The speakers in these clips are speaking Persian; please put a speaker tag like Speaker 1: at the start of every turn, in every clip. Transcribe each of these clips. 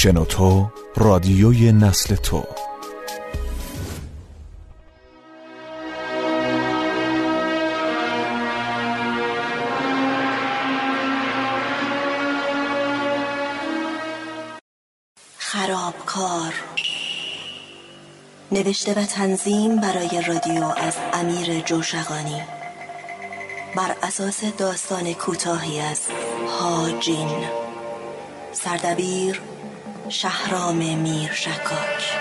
Speaker 1: شنوتو رادیوی نسل تو.
Speaker 2: خرابکار. نوشته و تنظیم برای رادیو از امیر جوشقانی بر اساس داستان کوتاهی از هاجین سردبیر شهرام میر شکاک.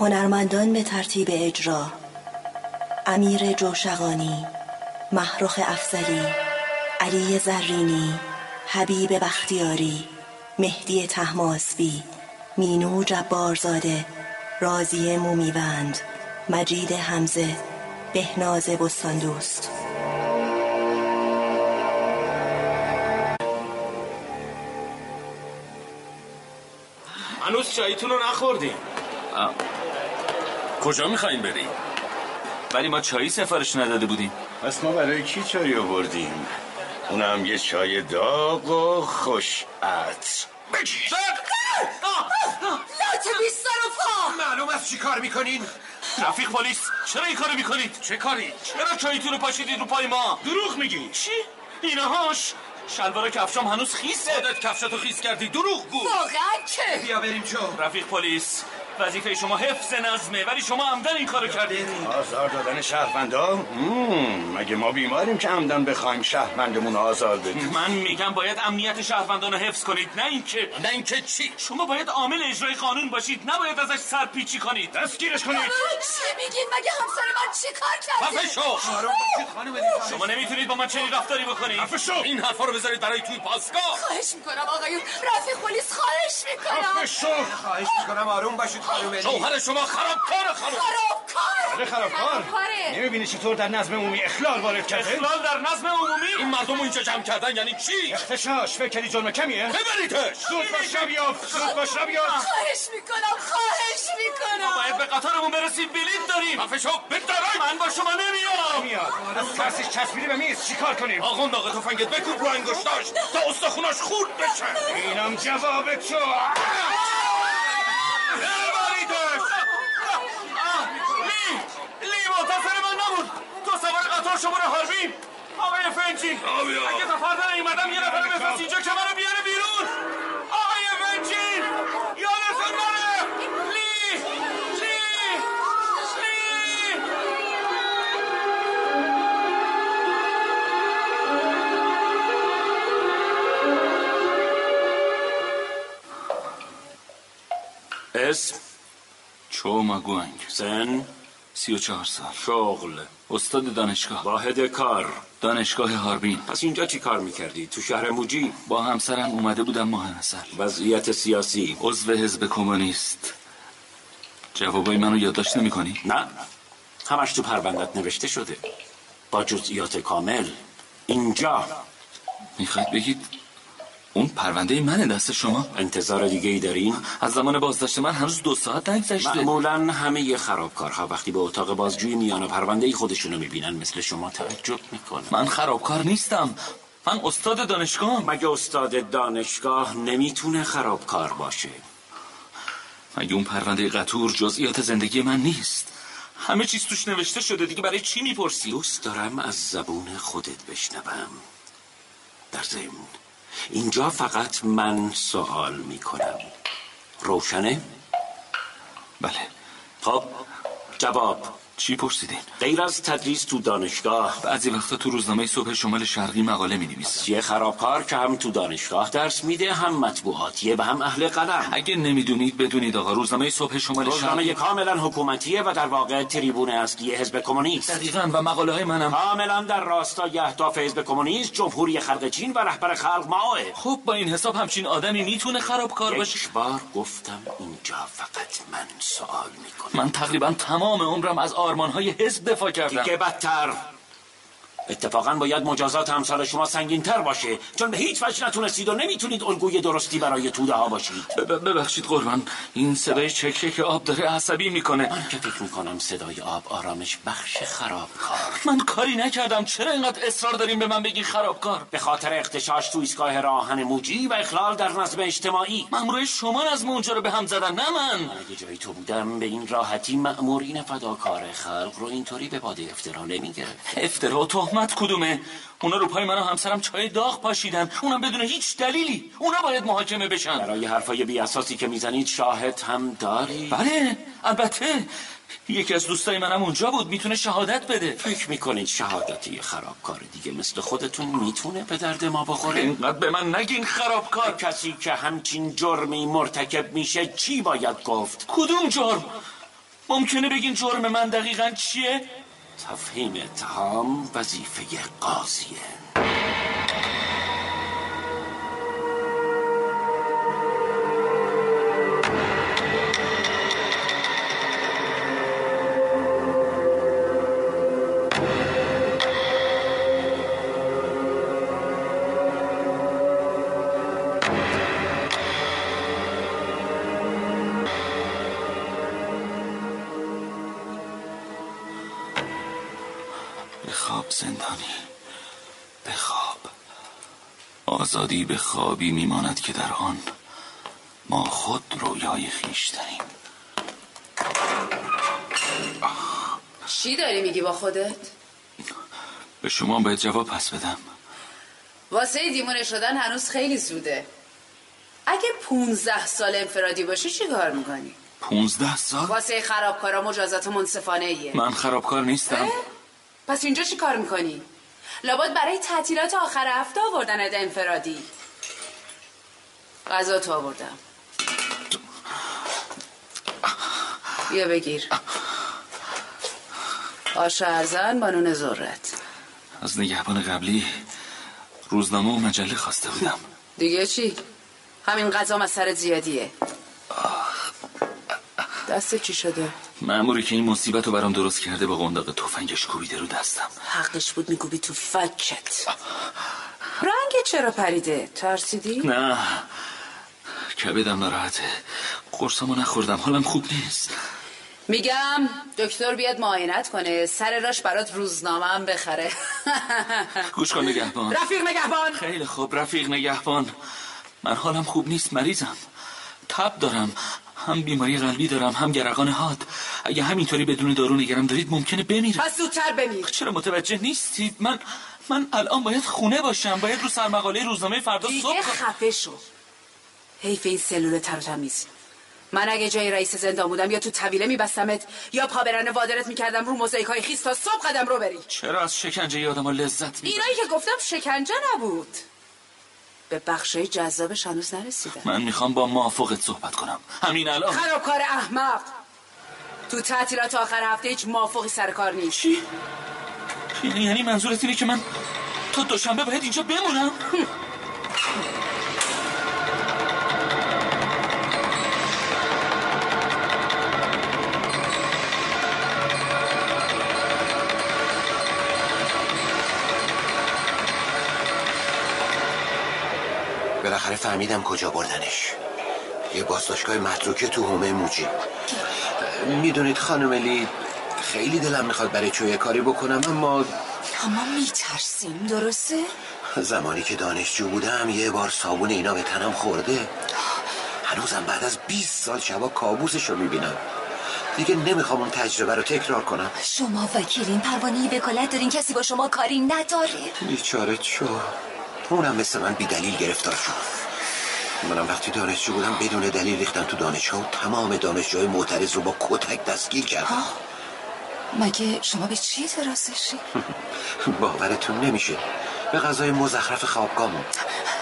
Speaker 2: هنرمندان به ترتیب اجرا امیر جوشقانی محروخ افزلی علی زرینی حبیب بختیاری مهدی تحماسبی مینو جبارزاده رازی مومیوند مجید حمزه بهناز بستاندوست.
Speaker 3: هنوز چایتون رو نخوردیم.
Speaker 4: کجا می‌خواین بریم؟
Speaker 3: ولی ما چایی سفارش نداده بودیم.
Speaker 5: پس ما برای کی چای آوردیم؟ اونم یه چای داغ و خوش عطر.
Speaker 6: لات بیست پا!
Speaker 4: معلوم است چی کار می‌کنین؟
Speaker 3: رفیق پلیس چرا این کارو می‌کنید؟
Speaker 4: چه کاری؟
Speaker 3: چرا چایتون رو پاشیدید رو پای ما؟
Speaker 4: دروغ میگی.
Speaker 3: چی؟ اینهاش شلوار کفشام هنوز خیسه.
Speaker 4: خودت کفشتو خیس کردی دروغ گو
Speaker 6: واقعا چه؟
Speaker 4: بیا بریم شو
Speaker 3: رفیق پلیس. وظیفه شما حفظ نظمه ولی شما عمدن این کارو کردید
Speaker 5: آزار دادن شهروندا؟ مگه ما بیماریم که عمدن بخوایم شهروندمون آزار بدیم؟
Speaker 3: من میگم باید امنیت شهروندان رو حفظ کنید نه اینکه
Speaker 4: نه اینکه چی؟
Speaker 3: شما باید عامل اجرای قانون باشید نباید ازش سرپیچی کنید.
Speaker 5: دستگیرش کنید.
Speaker 6: چی میگین؟ مگه همسر من چی کار کرده؟
Speaker 4: خفه شو.
Speaker 3: شما نمی‌تونید با من چنین رفتاری بکنید.
Speaker 4: خفه شو. این حرفا رو بذارید برای توی پاسگاه
Speaker 6: خواهش می‌کنم آقایون رفیق پلیس خواهش می‌کنم.
Speaker 5: شو.
Speaker 7: خواهش می‌کنم آروم باشید. خانم الی
Speaker 4: شوهر شما خرابکار خانم
Speaker 6: خرابکار؟
Speaker 5: بله خرابکار. نمی‌بینی چطور در نظم عمومی اخلال وارد کرده؟
Speaker 3: اخلال در نظم عمومی؟
Speaker 4: این مردم اینجا جمع کردن یعنی چی؟
Speaker 5: اختشاش فکر کردی جرم کمیه؟
Speaker 4: ببریدش.
Speaker 5: زود باش شبیاب زود باش شبیاب.
Speaker 6: خواهش می‌کنم خواهش می‌کنم.
Speaker 3: باید به قطارمون برسیم بلیط داریم.
Speaker 4: خفه شو. به درک
Speaker 3: من با شما نمیام.
Speaker 5: میاد از ترسش چسبیدی به میز چیکار کنیم؟
Speaker 4: آقا ناقه تفنگت بکوب رو انگشتاش. تا استخوناش خورد بشه.
Speaker 5: اینم جواب تو
Speaker 4: ببریدش
Speaker 3: لی لی منتظر من نبود تو قطار شما رو هاربین آقای فنجی اگه تا فردا نیومدم یه نفر بفرست اینجا که منو بیاره بیرون. آقای فنجی یادتون نره لی لی لی
Speaker 4: اسم؟
Speaker 3: چو مگوانگ
Speaker 4: سن
Speaker 3: سی و چهار سال.
Speaker 4: شغل.
Speaker 3: استاد دانشگاه.
Speaker 4: واحد کار.
Speaker 3: دانشگاه هاربین.
Speaker 4: پس اینجا چی کار می‌کردی؟ تو شهر موجی؟
Speaker 3: با همسرم اومده بودم ماه اصل
Speaker 4: وضعیت سیاسی.
Speaker 3: عضو حزب کمونیست. جوابای منو یادداشت نمی‌کنی؟
Speaker 4: نه. همش تو پروندت نوشته شده. با جزئیات کامل. اینجا.
Speaker 3: می‌خواید بگید اون پرونده منه دست شما.
Speaker 4: انتظار دیگه ای دارین؟
Speaker 3: از زمان بازداشت من هنوز دو ساعت نگذشته
Speaker 4: معمولا همه خرابکارها وقتی به اتاق بازجویی میان و پرونده ای خودشونو می‌بینن مثل شما تعجب می‌کنن.
Speaker 3: من خرابکار نیستم. من استاد دانشگاه.
Speaker 4: مگه استاد دانشگاه نمی‌تونه خرابکار باشه؟
Speaker 3: مگه اون پرونده قطور جزئیات زندگی من نیست؟ همه چیز توش نوشته شده. دیگه برای چی می‌پرسی؟
Speaker 4: دوست دارم از زبون خودت بشنوم. در ضمن اینجا فقط من سوال می‌کنم. روشنه؟
Speaker 3: بله.
Speaker 4: خب جواب.
Speaker 3: چی پرسیدین؟
Speaker 4: غیر از تدریس تو دانشگاه.
Speaker 3: بعضی وقتا تو روزنامه صبح شمال شرقی مقاله می نویسم
Speaker 4: یه خرابکار که هم تو دانشگاه درس میده هم مطبوعاتیه و هم اهل قلم.
Speaker 3: اگه نمی‌دونید بدونید آقا روزنامه صبح شمال
Speaker 4: روزنامه
Speaker 3: شرقی
Speaker 4: کاملا حکومتیه و در واقع تریبون اصلی حزب کمونیست.
Speaker 3: دقیقا و مقاله های منم
Speaker 4: کاملا در راستای اهداف حزب کمونیست جمهوری خلق چین و رهبر خلق ماوه.
Speaker 3: خب با این حساب همچین آدمی می‌تونه خرابکار باشه.
Speaker 4: یک بار گفتم اینجا فقط من سوال می‌کنم.
Speaker 3: من تقریبا تمام عمرم از های حزب دفاع کردم.
Speaker 4: دیگه بدتر. اتفاقا باید مجازات امثال شما سنگین تر باشه چون به هیچ وجه نتونستید و نمی‌تونید الگوی درستی برای توده ها باشید.
Speaker 3: ببخشید قربان این صدای چک آب داره عصبی می‌کنه.
Speaker 4: من که فکر می‌کنم صدای آب آرامش بخش خرابکار
Speaker 3: من کاری نکردم چرا اینقدر اصرار داریم به من بگین خرابکار؟
Speaker 4: به خاطر اختشاش تو ایستگاه راهن موجی و اخلال در نظم اجتماعی.
Speaker 3: مامورای شما نظم اونجا رو به هم زدن نه من.
Speaker 4: اگه جای تو بودم به این راحتی مأمورین فداکار خلق رو اینطوری به باد افترا نمی‌گرفت.
Speaker 3: افترا و تهمت کدومه؟ اونا رو پای من و همسرم چای داغ پاشیدن. اونم بدون هیچ دلیلی. اونا باید محاکمه بشن.
Speaker 4: برای حرفای بی اساسی که می‌زنید شاهد هم داری؟
Speaker 3: بله البته. یکی از دوستای منم اونجا بود. می‌تونه شهادت بده.
Speaker 4: فکر می‌کنید شهادتی خرابکار دیگه مثل خودتون می‌تونه به درد ما بخوره؟
Speaker 3: اینقدر به من نگین خرابکار.
Speaker 4: کسی که همچین جرمی مرتکب میشه چی باید گفت؟
Speaker 3: کدوم جرم؟ ممکنه بگین جرم من دقیقا چیه؟
Speaker 4: تفهیم اتهام وظیفه قاضیه.
Speaker 3: آزادی به خوابی میماند که در آن ما خود رویای خیش داریم
Speaker 8: چی داری میگی با خودت؟
Speaker 3: به شما باید جواب پس بدم
Speaker 8: واسه دیمونه شدن هنوز خیلی زوده اگه پونزده سال انفرادی باشی چی کار می‌کنی؟
Speaker 3: پونزده سال؟
Speaker 8: واسه خرابکارا مجازات منصفانه ایه
Speaker 3: من خرابکار نیستم
Speaker 8: پس اینجا چی کار می‌کنی؟ لابد برای تعطیلات آخر هفته آوردن انفرادی. غذا تو آوردم. بیا بگیر. آش ارزن با نون ذرت.
Speaker 3: از نگهبان قبلی روزنامه و مجله خواسته بودم.
Speaker 8: دیگه چی؟ همین غذا مسر زیادیه. دست چی شده؟
Speaker 3: معموری که این مصیبت رو برام درست کرده با قنداق توفنگش کوبیده رو دستم.
Speaker 8: حقش بود میکوبی تو فکت. رنگ چرا پریده؟ ترسیدی؟
Speaker 3: نه. کبدم ناراحته. قرصمو نخوردم. حالم خوب نیست.
Speaker 8: میگم دکتر بیاد معاینت کنه. سر راش برات روزنامه هم بخره.
Speaker 3: گوش کن نگهبان.
Speaker 8: رفیق نگهبان.
Speaker 3: خیلی خوب. رفیق نگهبان. من حالم خوب نیست. مریضم. تب دارم. هم بیماری قلبی دارم هم گرقان حاد. اگه همینطوری بدون دارو نگرم دارید ممکنه بمیرم
Speaker 8: پس زودتر بمیر.
Speaker 3: چرا متوجه نیستید من من الان باید خونه باشم باید رو سرمقاله روزنامه فردا
Speaker 8: دیگه
Speaker 3: صبح
Speaker 8: خفه شو. حیف این سلول تر تمیز من اگه جای رئیس زندان بودم یا تو طویله میبستمت یا پابرنه وادرت می‌کردم رو موزاییک های خیس تا صبح قدم رو بری.
Speaker 3: چرا از شکنجه آدم لذت می‌برم؟
Speaker 8: اینایی که گفتم شکنجه نبود. به بخشای جذابش هنوز نرسیدم
Speaker 3: من می‌خوام با موافقت صحبت کنم. همین الان.
Speaker 8: خرابکار احمق. تو تعطیلات آخر هفته هیچ موافقی سر کار نیست.
Speaker 3: چی؟ یعنی یعنی منظورت اینه که من تا دوشنبه باید اینجا بمونم؟
Speaker 7: بالاخره فهمیدم کجا بردنش. یه بازداشتگاه متروکه تو هومه موجی می‌دونید خانم لی خیلی دلم می‌خواد برای چویه کاری بکنم اما
Speaker 6: اما میترسیم درسته؟
Speaker 7: زمانی که دانشجو بودم یه بار صابون اینا به تنم خورده. هنوزم بعد از 20 سال شبا کابوسش رو می‌بینم. دیگه نمی‌خوام اون تجربه رو تکرار کنم.
Speaker 6: شما وکیلین پروانه وکالت دارین کسی با شما کاری نداره.
Speaker 7: بیچاره شو اونم مثل من بی دلیل گرفتار شد. منم وقتی دانشجو بودم بدون دلیل ریختن تو دانشگاه و تمام دانشجوهای معترض رو با کتک دستگیر کردم
Speaker 6: مگه شما به چی اعتراض؟
Speaker 7: باورتون نمیشه به غذای مزخرف خوابگاهمون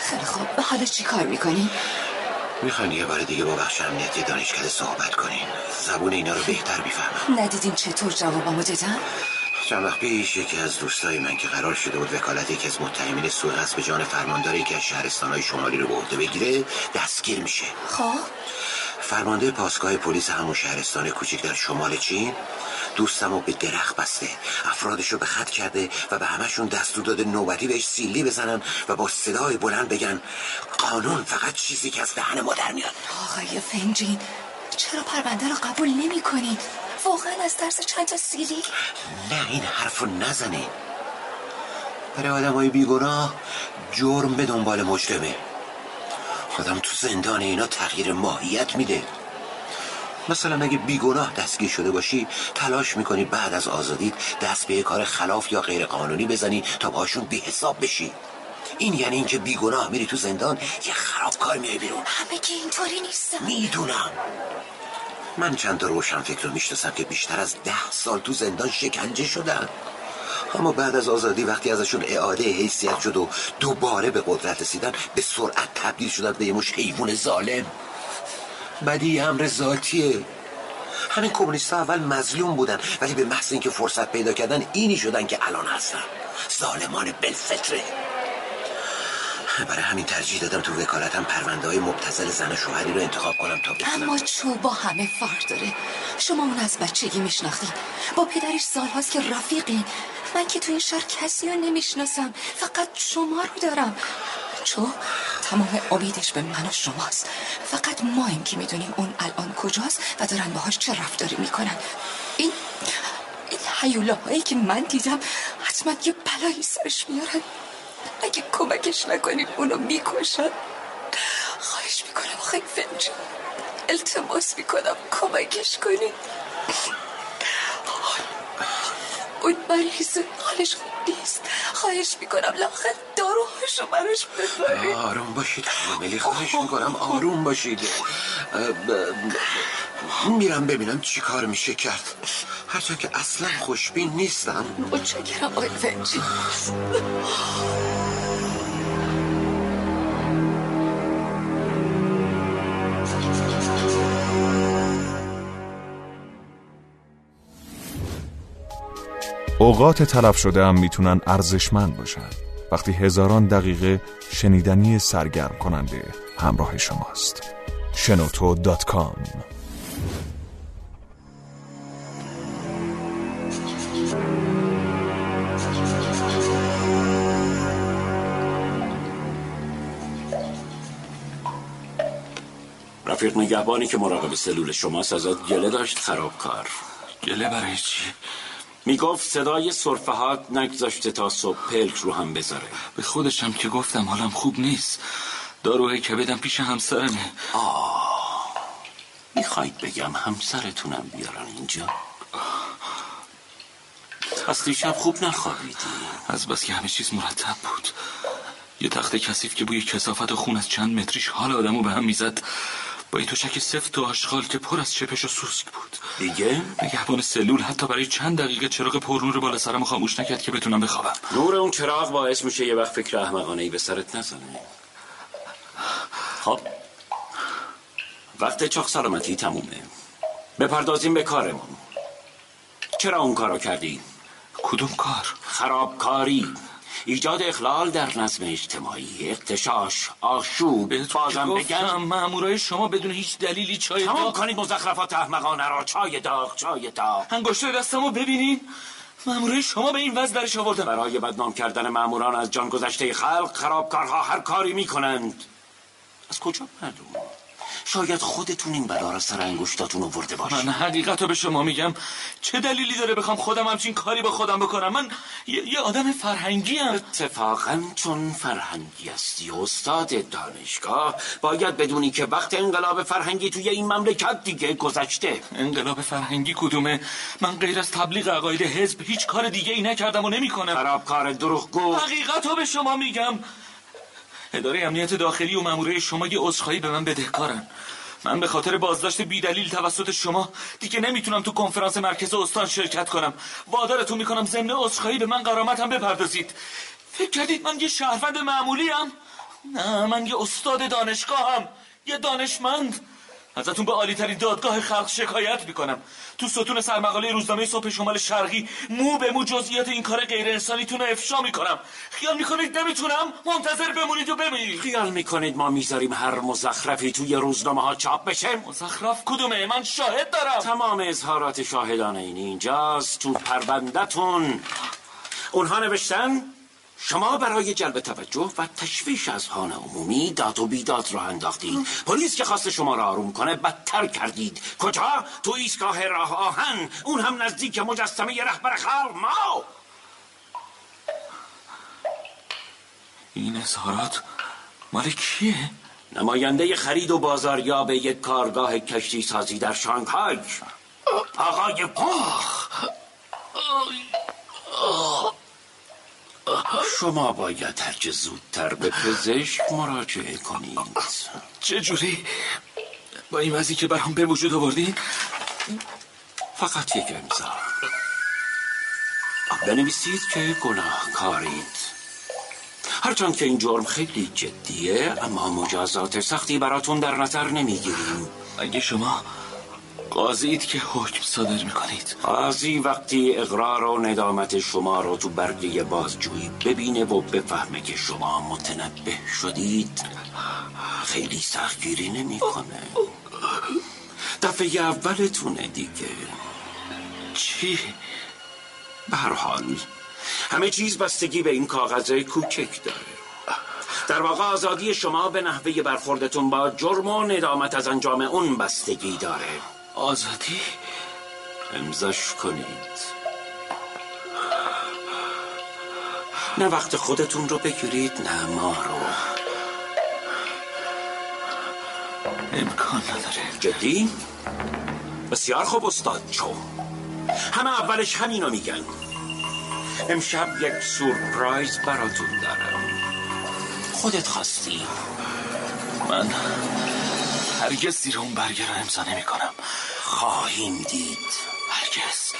Speaker 6: خیلی خوب حالا چی کار می‌کنی؟
Speaker 7: می‌خواین یه بار دیگه با بخش امنیتی دانشکده صحبت کنین زبون اینا رو بهتر بیفهمم
Speaker 6: ندیدین چطور جوابمو دادن؟
Speaker 7: چند وقت پیش یکی از دوستای من که قرار شده بود وکالت یکی از متهمین سوء به جان فرماندار یکی از شهرستانهای شمالی رو به عهده بگیره دستگیر میشه.
Speaker 6: خب.
Speaker 7: فرمانده پاسگاه پلیس همون شهرستان کوچیک در شمال چین دوستم به درخت بسته افرادش رو به خط کرده و به همشون دستور داده نوبتی بهش سیلی بزنن و با صدای بلند بگن قانون فقط چیزی که از دهن ما در میاد.
Speaker 6: آقای فنجین چرا پرونده رو قبول نمی کنید؟ واقعا از درس چند تا سیلی؟
Speaker 7: نه این حرف رو نزنید برای آدم های بیگناه جرم به دنبال مجرمه. آدم تو زندان اینا تغییر ماهیت میده. مثلا اگه بیگناه دستگیر شده باشی تلاش می‌کنی بعد از آزادیت دست به کار خلاف یا غیر قانونی بزنی تا باشون بی حساب بشی. این یعنی اینکه بیگناه میری تو زندان یه خرابکار میای بیرون.
Speaker 6: همه که اینطوری نیستم
Speaker 7: می‌دونم. من چند روشن فکر رو می‌شناسم که بیشتر از ده سال تو زندان شکنجه شدن. اما بعد از آزادی وقتی ازشون اعاده حیثیت شد و دوباره به قدرت رسیدن به سرعت تبدیل شدن به یه مش حیوان ظالم. بدی امر ذاتیه. همین کمونیست اول مظلوم بودن ولی به محض اینکه فرصت پیدا کردن اینی شدن که الان هستن. ظالمان بلفطره برای همین ترجیح دادم تو وکالتم پرونده های مبتزل زن و شوهری رو انتخاب کنم تا بتونم
Speaker 6: اما چو با همه فرق داره. شما اون از بچگی میشناختین. با پدرش سالهاست که رفیقین. من که تو این شهر کسی رو نمی‌شناسم. فقط شما رو دارم. چو تمام امیدش به من و شماست. فقط ما این که می‌دونیم اون الان کجاست و دارن باهاش چه رفتاری می‌کنن. این این حیولاهایی که من دیدم حتما یه بلایی سرش میارن. اگه کمکش نکنیم اونو می‌کشن خواهش می‌کنم آقای فنجان. التماس می‌کنم. کمکش کنید اون مریض حالش خوب نیست. خواهش می‌کنم لاخت داروهاشو براش ببرید
Speaker 7: آروم باشید ملی. خواهش می‌کنم آروم باشید. میرم ببینم چی کار میشه کرد. هرچند که اصلا خوشبین نیستم
Speaker 6: متشکرم آقای فنجی
Speaker 1: اوقات تلف شده هم می‌تونن ارزشمند باشن. وقتی هزاران دقیقه شنیدنی سرگرم کننده همراه شماست. شنوتو دات کام.
Speaker 4: رفیق نگهبانی که مراقب سلول شماست ازت گله داشت خرابکار.
Speaker 3: گله برای چی؟
Speaker 4: می‌گفت صدای صرفه هات نگذاشته تا صبح پلک رو هم بذاره.
Speaker 3: به خودشم که گفتم حالم خوب نیست. داروهای کبدم پیش همسرمه.
Speaker 4: می‌خواید بگم همسرتونم بیارن اینجا؟ پس دیشب خوب نخوابیدی.
Speaker 3: از بس که همه چیز مرتب بود. یه تخت کثیف که بوی کسافت و خون از چند متریش حال آدمو به هم می‌زد. با این تشک سفت و آشغال که پر از چپش و سوسک بود.
Speaker 4: دیگه؟
Speaker 3: نگهبان سلول حتی برای چند دقیقه چراغ پرنور بالا سرم خاموش نکرد که بتونم بخوابم.
Speaker 4: نور اون چراغ باعث میشه یه وقت فکر احمقانه ای به سرت نزنه. خب. وقت چاق سلامتی تمومه. بپردازیم به کارمون. چرا اون کارو کردی؟
Speaker 3: کدوم کار؟
Speaker 4: خرابکاری. ایجاد اخلال در نظم اجتماعی اقتشاش آشوب بازم بگم
Speaker 3: مامورای شما بدون هیچ دلیلی چای
Speaker 4: تمام
Speaker 3: داغ
Speaker 4: کنید مزخرفات احمقانه را. چای داغ چای داغ.
Speaker 3: انگشتای دستمو ببینین. مامورای شما به این وضع درش آوردن.
Speaker 4: برای بدنام کردن ماموران از جان گذشته خلق خرابکارها هر کاری می‌کنند. از کجا معلوم شاید خودتون این بلا را سر انگشتاتون آورده باشید.
Speaker 3: من حقیقت رو به شما میگم. چه دلیلی داره بخوام خودم همچین کاری با خودم بکنم؟ من یه, یه آدم فرهنگی هم
Speaker 4: اتفاقا چون فرهنگی هستی استاد دانشگاه باید بدونی که وقت انقلاب فرهنگی توی این مملکت دیگه گذشته.
Speaker 3: انقلاب فرهنگی کدومه؟ من غیر از تبلیغ عقاید حزب هیچ کار دیگه ای نکردم و نمی‌کنم.
Speaker 4: خرابکار دروغگو.
Speaker 3: حقیقت رو به شما میگم. اداره امنیت داخلی و ماموره شما یه عذرخواهی به من بدهکارن من به خاطر بازداشت بیدلیل توسط شما دیگه نمی‌تونم تو کنفرانس مرکز استان شرکت کنم. وادارتون می‌کنم ضمن عذرخواهی به من قرامتم بپردازید. فکر کردید من یه شهروند معمولی هم؟ نه من یه استاد دانشگاهم یه دانشمند. ازتون به عالی ترین دادگاه خلق شکایت می‌کنم. تو ستون سرمقاله روزنامه صبح شمال شرقی مو به مو جزئیات این کار غیر انسانیتون رو افشا می‌کنم. خیال می‌کنید نمی‌تونم؟ منتظر بمونید و ببینید
Speaker 4: خیال می‌کنید ما می‌ذاریم هر مزخرفی توی روزنامه ها چاپ بشه؟
Speaker 3: مزخرف کدومه؟ من شاهد دارم.
Speaker 4: تمام اظهارات شاهدانه این اینجاست تو پروندهتون. اونها نوشتن؟ شما برای جلب توجه و تشویش از خانه عمومی داد و بیداد را انداختید. پلیس که خواست شما را آروم کنه بدتر کردید. کجا؟ تو ایستگاه راه آهن. اون هم نزدیک مجسمه رهبر خلق ما.
Speaker 3: این اظهارات مال کیه؟
Speaker 4: نماینده خرید و بازاریاب یک کارگاه کشتی سازی در شانگهای. آقای پاخ شما باید هرچه زودتر به پزشک مراجعه کنید
Speaker 3: چه جوری؟ با این وضعی که برام به وجود آوردین؟
Speaker 4: فقط یک امضا بنویسید که گناهکارید هرچند که این جرم خیلی جدیه اما مجازات سختی براتون در نظر نمی‌گیریم
Speaker 3: اگه شما قاضیید که حکم صادر می‌کنید.
Speaker 4: قاضی وقتی اقرار و ندامت شما رو تو برگه بازجویی ببینه و بفهمه که شما متنبه شدید خیلی سختگیری نمی‌کنه. دفعه اولتونه دیگه.
Speaker 3: چی؟
Speaker 4: به هر حال همه چیز بستگی به این کاغذ کوچک داره. در واقع آزادی شما به نحوه برخوردتون با جرم و ندامت از انجام اون بستگی داره.
Speaker 3: آزادی؟
Speaker 4: امضاش کنید. نه وقت خودتون رو بگیرید نه ما رو.
Speaker 3: امکان نداره.
Speaker 4: جدی؟ بسیار خوب استاد چو. همه اولش همینو میگن. امشب یک سورپرایز براتون دارم. خودت خواستی.
Speaker 3: من؟ هرگز زیر اون برگه رو امضا نمی کنم
Speaker 4: خواهیم دید
Speaker 3: هرگز.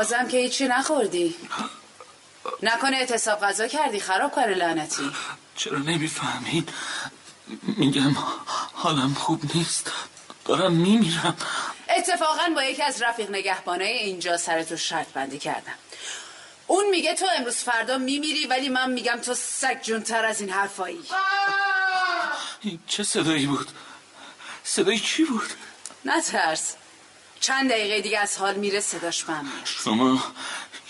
Speaker 8: بازم که هیچی نخوردی. نکنه اعتصاب غذا کردی خراب کار لعنتی.
Speaker 3: چرا نمی‌فهمین میگم حالم خوب نیست. دارم میمیرم.
Speaker 8: اتفاقا با یکی از رفیق نگهبانای اینجا سرتو شرط بندی کردم. اون میگه تو امروز فردا میمیری ولی من میگم تو سگ جونتر از این حرفایی.
Speaker 3: این چه صدایی بود؟ صدای کی بود؟
Speaker 8: نترس. چند دقیقه دیگه از حال میره صداش میاد.
Speaker 3: شما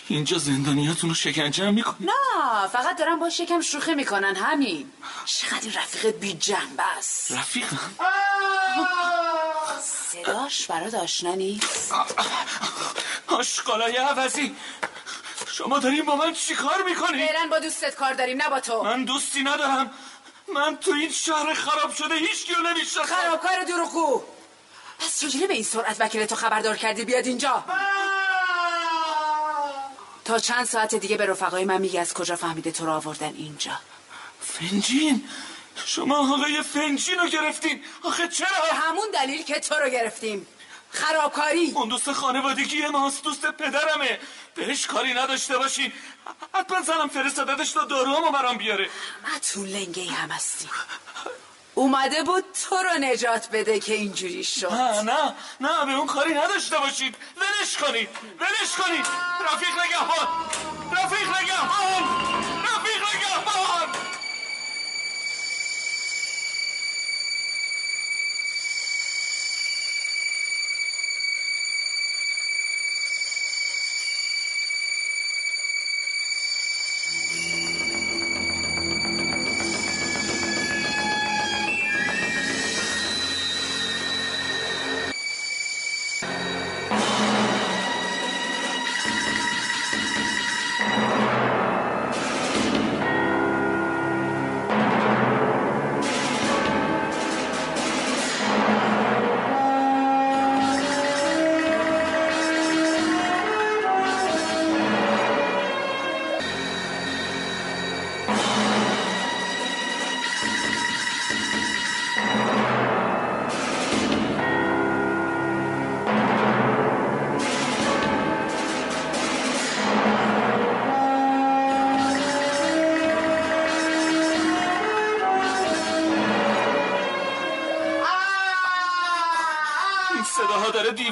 Speaker 3: اینجا زندانیاتون رو شکنجه هم می‌کنی؟
Speaker 8: نه فقط دارم با شکم شوخی می‌کنن همین. چقدر این رفیقت بی جنبه است.
Speaker 3: رفیقم
Speaker 8: صداش برات آشنا نیست؟
Speaker 3: آشقالای عوضی. شما داریم با من چیکار می‌کنی؟
Speaker 8: فعلا با دوستت کار داریم نه با تو.
Speaker 3: من دوستی ندارم. من تو این شهر خراب شده هیچ کیو نمی‌شناسم.
Speaker 8: خرابکار دروغگو. پس چجوری به این سرعت وکیل تو خبردار کردی بیاد اینجا؟ تا چند ساعت دیگه به رفقای من میگی از کجا فهمیده تو رو آوردن اینجا.
Speaker 3: فنجین شما آقای فنجین رو گرفتین. آخه چرا؟
Speaker 8: به همون دلیل که تو رو گرفتیم. خرابکاری.
Speaker 3: اون دوست خانوادگی ماست دوست پدرمه. بهش کاری نداشته باشین. حتما زنم فرستادتش تا داروامو برام بیاره.
Speaker 8: ما تو لنگه هم هستی اومده بود تو رو نجات بده که اینجوری شد.
Speaker 3: نه نه نه به اون کاری نداشته باشید. ولش کنید ولش کنید. رفیق نگهبان رفیق نگهبان.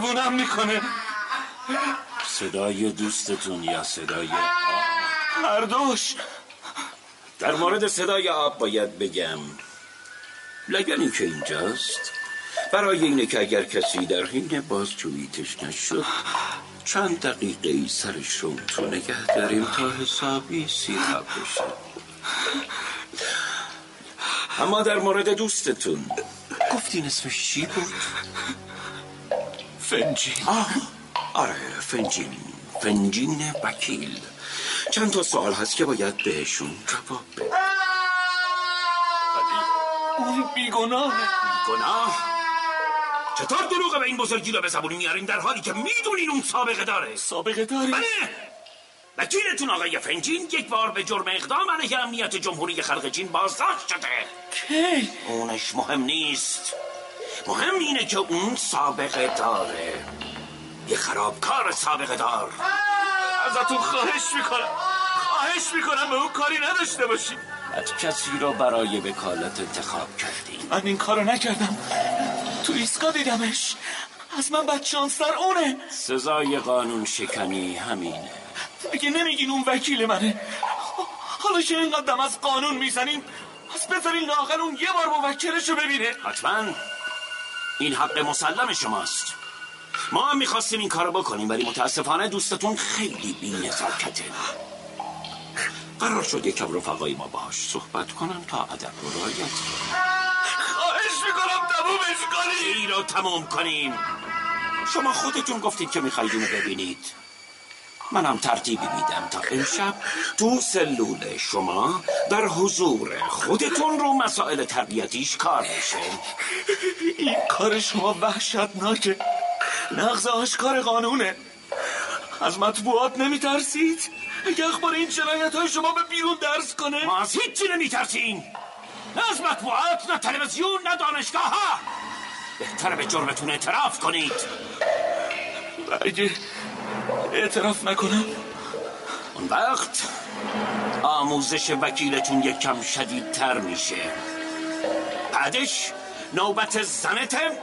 Speaker 3: دیوونم می‌کنه.
Speaker 4: صدای دوستتون یا صدای آب؟
Speaker 3: هر دوش
Speaker 4: در مورد صدای آب باید بگم لگنی که اینجاست. برای اینه که اگر کسی در حین بازجویی تشنه شد چند دقیقه ای سرش رو تو نگه داریم تا حسابی سیراب بشه. اما در مورد دوستتون گفتین اسمش چی بود؟
Speaker 3: فنجین.
Speaker 4: آره فنجین. فنجین وکیل. چند تا سوال هست که باید بهشون جواب بده
Speaker 3: اون بیگناهه
Speaker 4: گناه چطور دروغ به این بزرگی رو به زبونی میارین در حالی که می‌دونین اون سابقه داره؟
Speaker 3: سابقه داری؟
Speaker 4: بله. وکیلتون آقای فنجین یک بار به جرم اقدام علیه امنیت جمهوری خلق چین بازداشت شده.
Speaker 3: کی؟
Speaker 4: اونش مهم نیست. مهم اینه که اون سابقه داره. یه خرابکار سابقه دار.
Speaker 3: ازتون خواهش می‌کنم. خواهش می‌کنم به اون کاری نداشته باشی
Speaker 4: از کسی رو برای وکالت انتخاب کردین.
Speaker 3: من این کارو نکردم. تو ایسکا دیدمش. از من بدشانستر اونه.
Speaker 4: سزای قانون شکنی همینه.
Speaker 3: میگه نمیگین اون وکیل منه؟ حالا که اینقدر دم از قانون می‌زنیم پس بذارین لاغر اون یه بار موکلش رو ببینه.
Speaker 4: حتما. این حق مسلم شماست. ما هم می‌خواستیم این کارو بکنیم ولی متاسفانه دوستتون خیلی بی قرار شد یکم رفقای ما باهاش صحبت کنم تا ادب رو رعایت. کنم.
Speaker 3: خواهش می‌کنم تمومش کنی
Speaker 4: این رو تموم کنیم. شما خودتون گفتید که می‌خواید اینو ببینید. منم ترتیبی میدم تا امشب تو سلول شما در حضور خودتون رو مسائل تربیتیش کار بشه
Speaker 3: این کار شما وحشتناکه نقض آشکار قانونه. از مطبوعات نمیترسید؟ اگه اخبار این جنایت های شما به بیرون درس کنه؟
Speaker 4: ما از هیچی نمیترسیم. نه از مطبوعات نه تلویزیون نه دانشگاه ها بهتر به جرمتون اعتراف کنید.
Speaker 3: اگه اعتراف نکنم.
Speaker 4: اون وقت آموزش وکیلتون یک کم شدیدتر میشه. بعدش نوبت زنته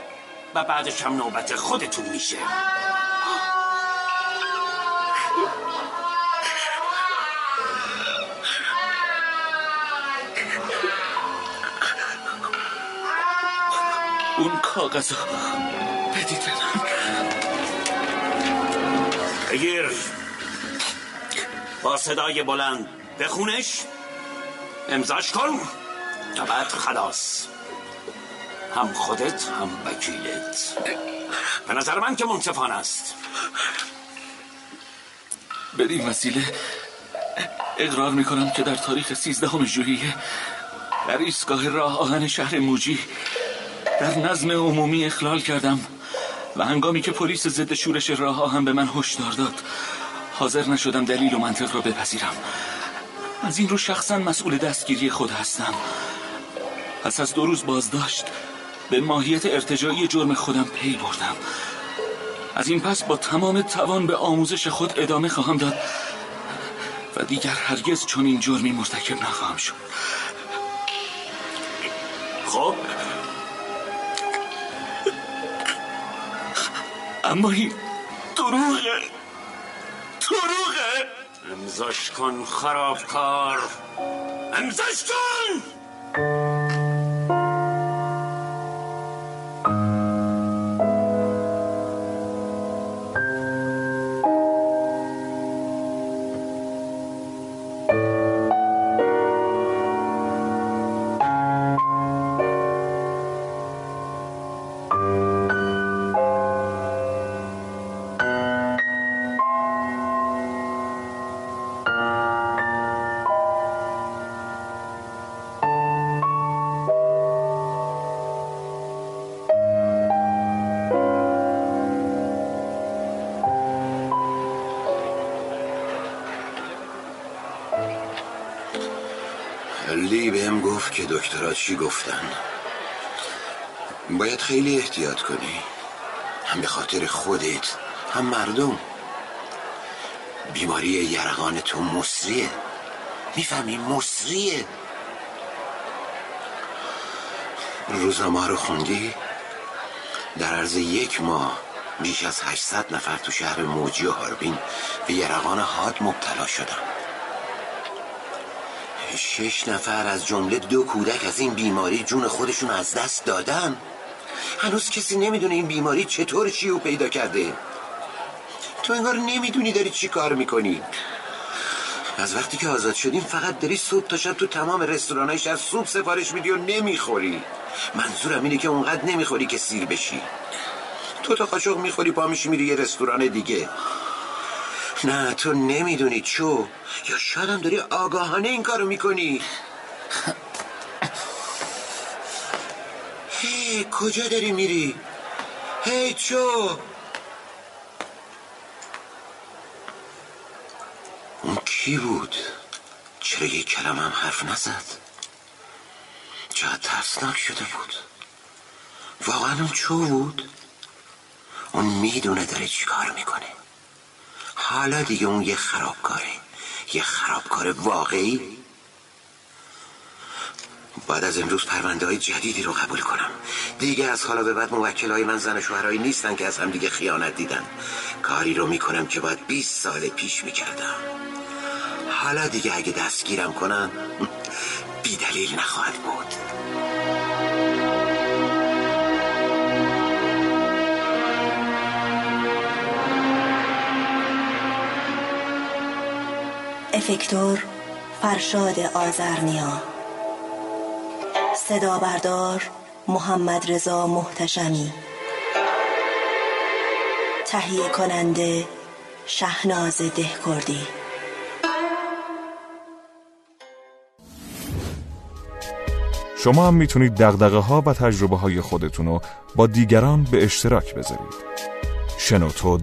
Speaker 4: و بعدش هم نوبت خودتون میشه.
Speaker 3: اون کاغذ بدید به من.
Speaker 4: بگیر با صدای بلند. بخونش امضاش کن. تا بعد خلاص. هم خودت هم وکیلت. به نظر من که منصفانه است.
Speaker 3: بدین وسیله. اقرار می‌کنم که در تاریخ سیزدهم ژوئیه در ایستگاه راه آهن شهر موجی در نظم عمومی اخلال کردم. و هنگامی که پلیس ضد شورش راه آهن به من هشدار داد حاضر نشدم دلیل و منطق را بپذیرم. از این رو شخصا مسئول دستگیری خود هستم. پس از دو روز بازداشت به ماهیت ارتجاعی جرم خودم پی بردم. از این پس با تمام توان به آموزش خود ادامه خواهم داد و دیگر هرگز چون این جرمی مرتکب نخواهم شد.
Speaker 4: خب
Speaker 3: این دروغه. دروغه.
Speaker 4: امضاش کن خرابکار. امضاش کن!
Speaker 7: لی بهم گفت که دکترها چی گفتن. باید خیلی احتیاط کنی. هم به خاطر خودت هم مردم. بیماری یرقان تو مصریه می‌فهمی؟ مصریه روزنامه رو خوندی؟ در عرض یک ماه بیش از 800 نفر تو شهر موجی و هاربین به یرقان حاد مبتلا شدن. شش نفر از جمله دو کودک از این بیماری جون خودشون از دست دادن. هنوز کسی نمی‌دونه این بیماری چطور شیو پیدا کرده. تو انگار نمی‌دونی داری چی کار می‌کنی. از وقتی که آزاد شدیم فقط داری صبح تا شب تو تمام رستوران شهر سوپ سفارش میدی و نمی‌خوری. منظورم اینه که اونقدر نمی‌خوری که سیر بشی. تو تا قاشق می‌خوری پا میشی میری یه رستوران دیگه. نه تو نمی‌دونی چو. یا شاید هم داری آگاهانه این کارو می‌کنی. هی کجا داری میری؟ هی چو. اون کی بود؟ چرا یک کلم هم حرف نزد؟ چه ترسناک شده بود؟ واقعا اون چو بود؟ اون می‌دونه داره چی کار می‌کنه. حالا دیگه اون یه خرابکاره. یه خرابکار واقعی. بعد از امروز پرونده های جدیدی رو قبول کنم. دیگه از حالا به بعد موکل های من زن شوهرهایی نیستن که از هم دیگه خیانت دیدن. کاری رو می‌کنم که باید 20 سال پیش می‌کردم. حالا دیگه اگه دستگیرم کنن بی دلیل نخواهد بود.
Speaker 2: افکتور فرشاد آزرنیا صدا بردار محمد رضا محتشمی. تهیه کننده شهناز دهکردی.
Speaker 1: شما هم می‌تونید دقدقه ها و تجربه های خودتون رو با دیگران به اشتراک بذارید. شنوتو